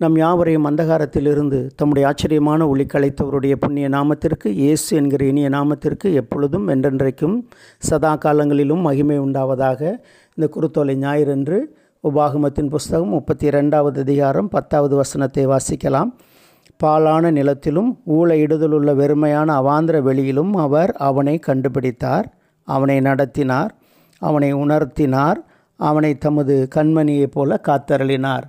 நம் யாவரையும் அந்தகாரத்திலிருந்து தம்முடைய ஆச்சரியமான ஒளி கலைத்தவருடைய புண்ணிய நாமத்திற்கு இயேசு என்கிற இனிய நாமத்திற்கு எப்பொழுதும் என்றென்றைக்கும் சதா காலங்களிலும் மகிமை உண்டாவதாக இந்த குருத்தோலை ஞாயிறன்று உபாகமத்தின் புஸ்தகம் முப்பத்தி இரண்டாவது அதிகாரம் பத்தாவது வசனத்தை வாசிக்கலாம். பாலான நிலத்திலும் ஊழையிடுதலுள்ள வெறுமையான அவாந்திர வெளியிலும் அவர் அவனை கண்டுபிடித்தார். அவனை நடத்தினார் அவனை உணர்த்தினார் அவனை தமது கண்மணியைப் போல காத்தருளினார்.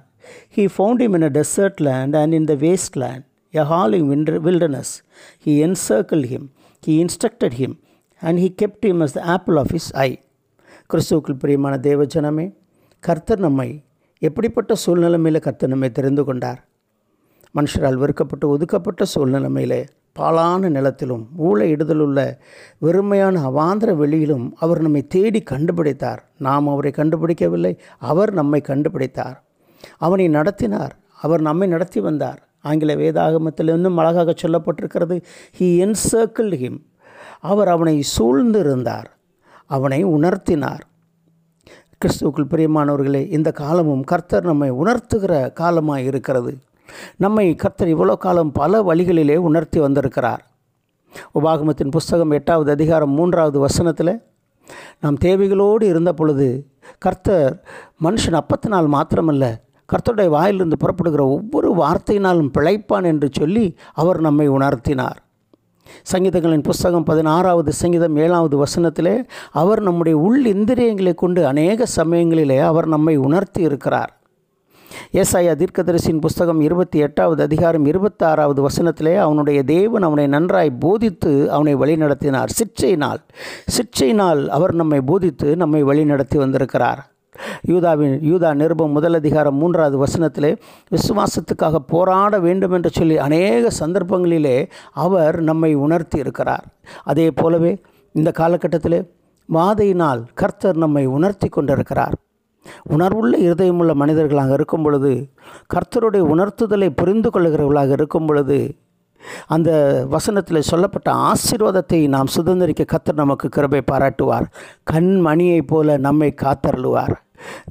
He found him in a desert land and in the wasteland, a howling wilderness. He encircled him, he instructed him, and he kept him as the apple of his eye. கிறிஸ்துவுக்குள் பிரியமான தேவஜனமே கர்த்தர் நம்மை எப்படிப்பட்ட சூழ்நிலைமையில் கர்த்தர் நம்மை தெரிந்து கொண்டார் மனுஷரால் வெறுக்கப்பட்டு ஒதுக்கப்பட்ட சூழ்நிலைமையில் பாலான நிலத்திலும் ஊழ இடுதலுள்ள வெறுமையான அவாந்திர வெளியிலும் அவர் நம்மை தேடி கண்டுபிடித்தார் நாம் அவரை கண்டுபிடிக்கவில்லை அவர் நம்மை கண்டுபிடித்தார் அவனை நடத்தினார். அவர் நம்மை நடத்தி வந்தார். ஆங்கில வேதாகமத்தில் இன்னும் அழகாக சொல்லப்பட்டிருக்கிறது ஹி என்சர்க்கிள் ஹிம் அவர் அவனை சூழ்ந்து இருந்தார் அவனை உணர்த்தினார். கிறிஸ்துவுக்குள் பிரியமானவர்களே இந்த காலமும் கர்த்தர் நம்மை உணர்த்துகிற காலமாக இருக்கிறது. நம்மை கர்த்தர் இவ்வளோ காலம் பல வழிகளிலே உணர்த்தி வந்திருக்கிறார். உபாகமத்தின் புஸ்தகம் எட்டாவது அதிகாரம் மூன்றாவது வசனத்தில் நாம் தேவைகளோடு இருந்த பொழுது கர்த்தர் மனுஷன் அப்பத்தினால் மாத்திரமல்ல கர்த்தருடைய வாயிலிருந்து புறப்படுகிற ஒவ்வொரு வார்த்தையினாலும் பிழைப்பான் என்று சொல்லி அவர் நம்மை உணர்த்தினார். சங்கீதங்களின் புஸ்தகம் பதினாறாவது சங்கீதம் ஏழாவது வசனத்திலே அவர் நம்முடைய உள் இந்திரியங்களை கொண்டு அநேக சமயங்களிலே அவர் நம்மை உணர்த்தி இருக்கிறார். ஏசாயா தீர்க்கதரிசியின் புஸ்தகம் இருபத்தி எட்டாவது அதிகாரம் இருபத்தாறாவது வசனத்திலே அவனுடைய தேவன் அவனை நன்றாய் போதித்து அவனை வழிநடத்தினார். சிற்சையினால் சிற்சையினால் அவர் நம்மை போதித்து நம்மை வழிநடத்தி வந்திருக்கிறார். யூதாவின் யூதா நிருபம் முதல் அதிகாரம் மூன்றாவது வசனத்திலே விசுவாசத்துக்காக போராட வேண்டும் என்று சொல்லி அநேக சந்தர்ப்பங்களிலே அவர் நம்மை உணர்த்தி இருக்கிறார். அதே போலவே இந்த காலகட்டத்திலே மாதையினால் கர்த்தர் நம்மை உணர்த்தி கொண்டிருக்கிறார். உணர்வுள்ள இருதயமுள்ள மனிதர்களாக இருக்கும் பொழுது கர்த்தருடைய உணர்த்துதலை புரிந்து கொள்கிறவர்களாக இருக்கும் பொழுது அந்த வசனத்தில் சொல்லப்பட்ட ஆசீர்வாதத்தை நாம் சுதந்திரிக்க கர்த்தர் நமக்கு கிருபை பாராட்டுவார். கண்மணியைப் போல நம்மை காத்தருளுவார்.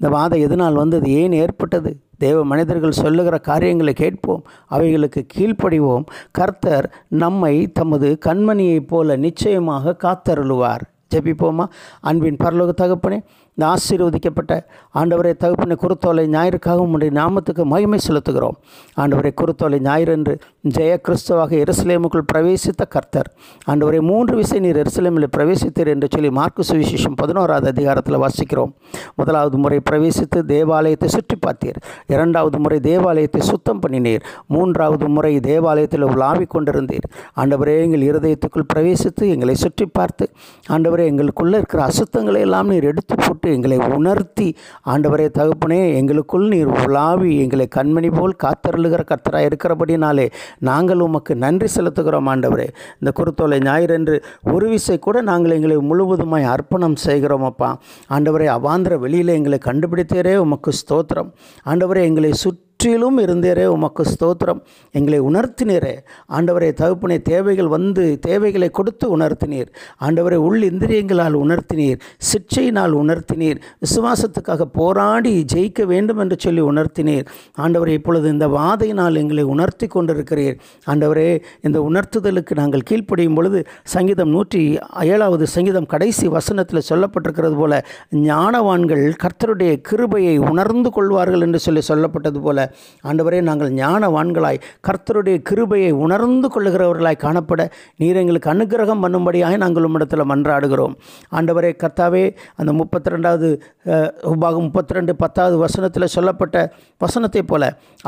இந்த வாதம் எதனால் வந்தது? ஏன் ஏற்பட்டது? தேவ மனிதர்கள் சொல்லுகிற காரியங்களை கேட்போம் அவைகளுக்கு கீழ்ப்படிவோம். கர்த்தர் நம்மை தமது கண்மணியைப் போல நிச்சயமாக காத்தருளுவார். ஜெபிப்போமா? அன்பின் பரலோக தகப்பனே இந்த ஆசீர்வதிக்கப்பட்ட ஆண்டவரை தகப்பனை குருத்தோலை ஞாயிறுக்காக உம்முடைய நாமத்துக்கு மகிமை செலுத்துகிறோம். ஆண்டவரை குருத்தோலை ஞாயிறு என்று ஜெய கிறிஸ்துவாக எருசலேமுக்குள் பிரவேசித்த கர்த்தர். ஆண்டவரை மூன்று விசை நீர் எருசலேமில் பிரவேசித்தீர் என்று சொல்லி மார்க்கு சுவிசேஷம் பதினோராவது அதிகாரத்தில் வாசிக்கிறோம். முதலாவது முறை பிரவேசித்து தேவாலயத்தை சுற்றி பார்த்தீர். இரண்டாவது முறை தேவாலயத்தை சுத்தம் பண்ணினீர். மூன்றாவது முறை தேவாலயத்தில் உலாவிக் கொண்டிருந்தீர். ஆண்டவரே எங்கள் இருதயத்துக்குள் பிரவேசித்து எங்களை சுற்றி பார்த்து ஆண்டவரே எங்களுக்குள்ளே இருக்கிற அசுத்தங்களை எல்லாம் நீர் எடுத்து போட்டு எங்களை உணர்த்தி ஆண்டவரே தகப்பனே எங்களுக்குள் நீர் உலாவி எங்களை கண்மணி போல் காத்தருளுகிற கர்த்தராக இருக்கிறபடினாலே நாங்கள் உமக்கு நன்றி செலுத்துகிறோம் ஆண்டவரே. இந்த குருத்தோலை ஞாயிறன்று ஒரு விசை கூட நாங்கள் எங்களை முழுவதுமாய் அர்ப்பணம் செய்கிறோம் அப்பா. ஆண்டவரே அவாந்திர வெளியில் எங்களை கண்டுபிடித்தேரே உமக்கு ஸ்தோத்திரம். ஆண்டவரே எங்களை சுற்றி சுற்றிலும் இருந்தேரே உமக்கு ஸ்தோத்திரம். எங்களை உணர்த்தினீரே. ஆண்டவரை தகுப்பினை தேவைகள் வந்து தேவைகளை கொடுத்து உணர்த்தினீர். ஆண்டவரை உள் இந்திரியங்களால் உணர்த்தினீர். சிற்சையினால் உணர்த்தினீர். விசுவாசத்துக்காக போராடி ஜெயிக்க வேண்டும் என்று சொல்லி உணர்த்தினீர். ஆண்டவரை இப்பொழுது இந்த வாதையினால் எங்களை உணர்த்தி கொண்டிருக்கிறீர். ஆண்டவரே இந்த உணர்த்துதலுக்கு நாங்கள் கீழ்ப்படியும் பொழுது சங்கீதம் நூற்றி ஏழாவது சங்கீதம் கடைசி வசனத்தில் சொல்லப்பட்டிருக்கிறது போல ஞானவான்கள் கர்த்தருடைய கிருபையை உணர்ந்து கொள்வார்கள் என்று சொல்லி சொல்லப்பட்டது போல ஆண்டவரே நாங்கள் ஞானவான்களாய் கர்த்தருடைய கிருபையை உணர்ந்து கொள்ளுகிறவர்களாய் காணப்பட நீர் எங்களுக்கு அனுகிரகம் பண்ணும்படியாக நாங்கள் உம்மிடத்தில் மன்றாடுகிறோம். ஆண்டவரே கர்த்தாவே அந்த முப்பத்தி ரெண்டாவது உபாகம் முப்பத்தி ரெண்டு பத்தாவது வசனத்தில் சொல்லப்பட்ட வசனத்தைப் போல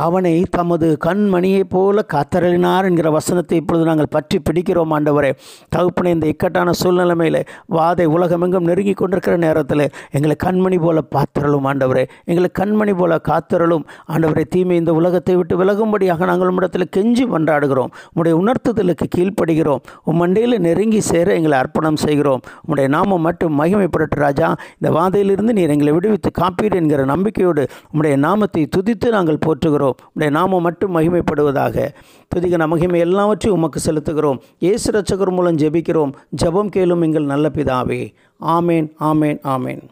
அவனை தமது கண்மணியைப் போல காத்தரளினார் என்கிற வசனத்தை இப்பொழுது நாங்கள் பற்றி பிடிக்கிறோம் ஆண்டவரே. தகுப்பனை இந்த இக்கட்டான சூழ்நிலைமையில் வாதை உலகமெங்கும் நெருங்கி கொண்டிருக்கிற நேரத்தில் எங்களை கண்மணி போல பாத்திரலும் ஆண்டவரே. எங்களை கண்மணி போல காத்திரலும் ஆண்டவரை. தீமை இந்த உலகத்தை விட்டு விலகும்படியாக நாங்கள் உம்மிடத்தில் கெஞ்சி மன்றாடுகிறோம். உம்முடைய உணர்த்துதலுக்கு கீழ்ப்படுகிறோம். உம் மண்டையில் நெருங்கி சேர எங்களை அர்ப்பணம் செய்கிறோம். உம்முடைய நாமம் மட்டும் மகிமைப்படட்டு ராஜா. இந்த வாதையிலிருந்து நீர் எங்களை விடுவித்து காப்பீடு என்கிற நம்பிக்கையோடு உம்முடைய நாமத்தை துதித்து நாங்கள் போற்றுகிறோம். உம்முடைய நாமம் மட்டும் மகிமைப்படுவதாக. துதிகன மகிமை எல்லாவற்றையும் உமக்கு செலுத்துகிறோம். இயேசு ரச்சகர் மூலம் ஜெபிக்கிறோம். ஜெபம் கேளும் எங்கள் நல்ல பிதாவே. ஆமேன் ஆமேன் ஆமேன்.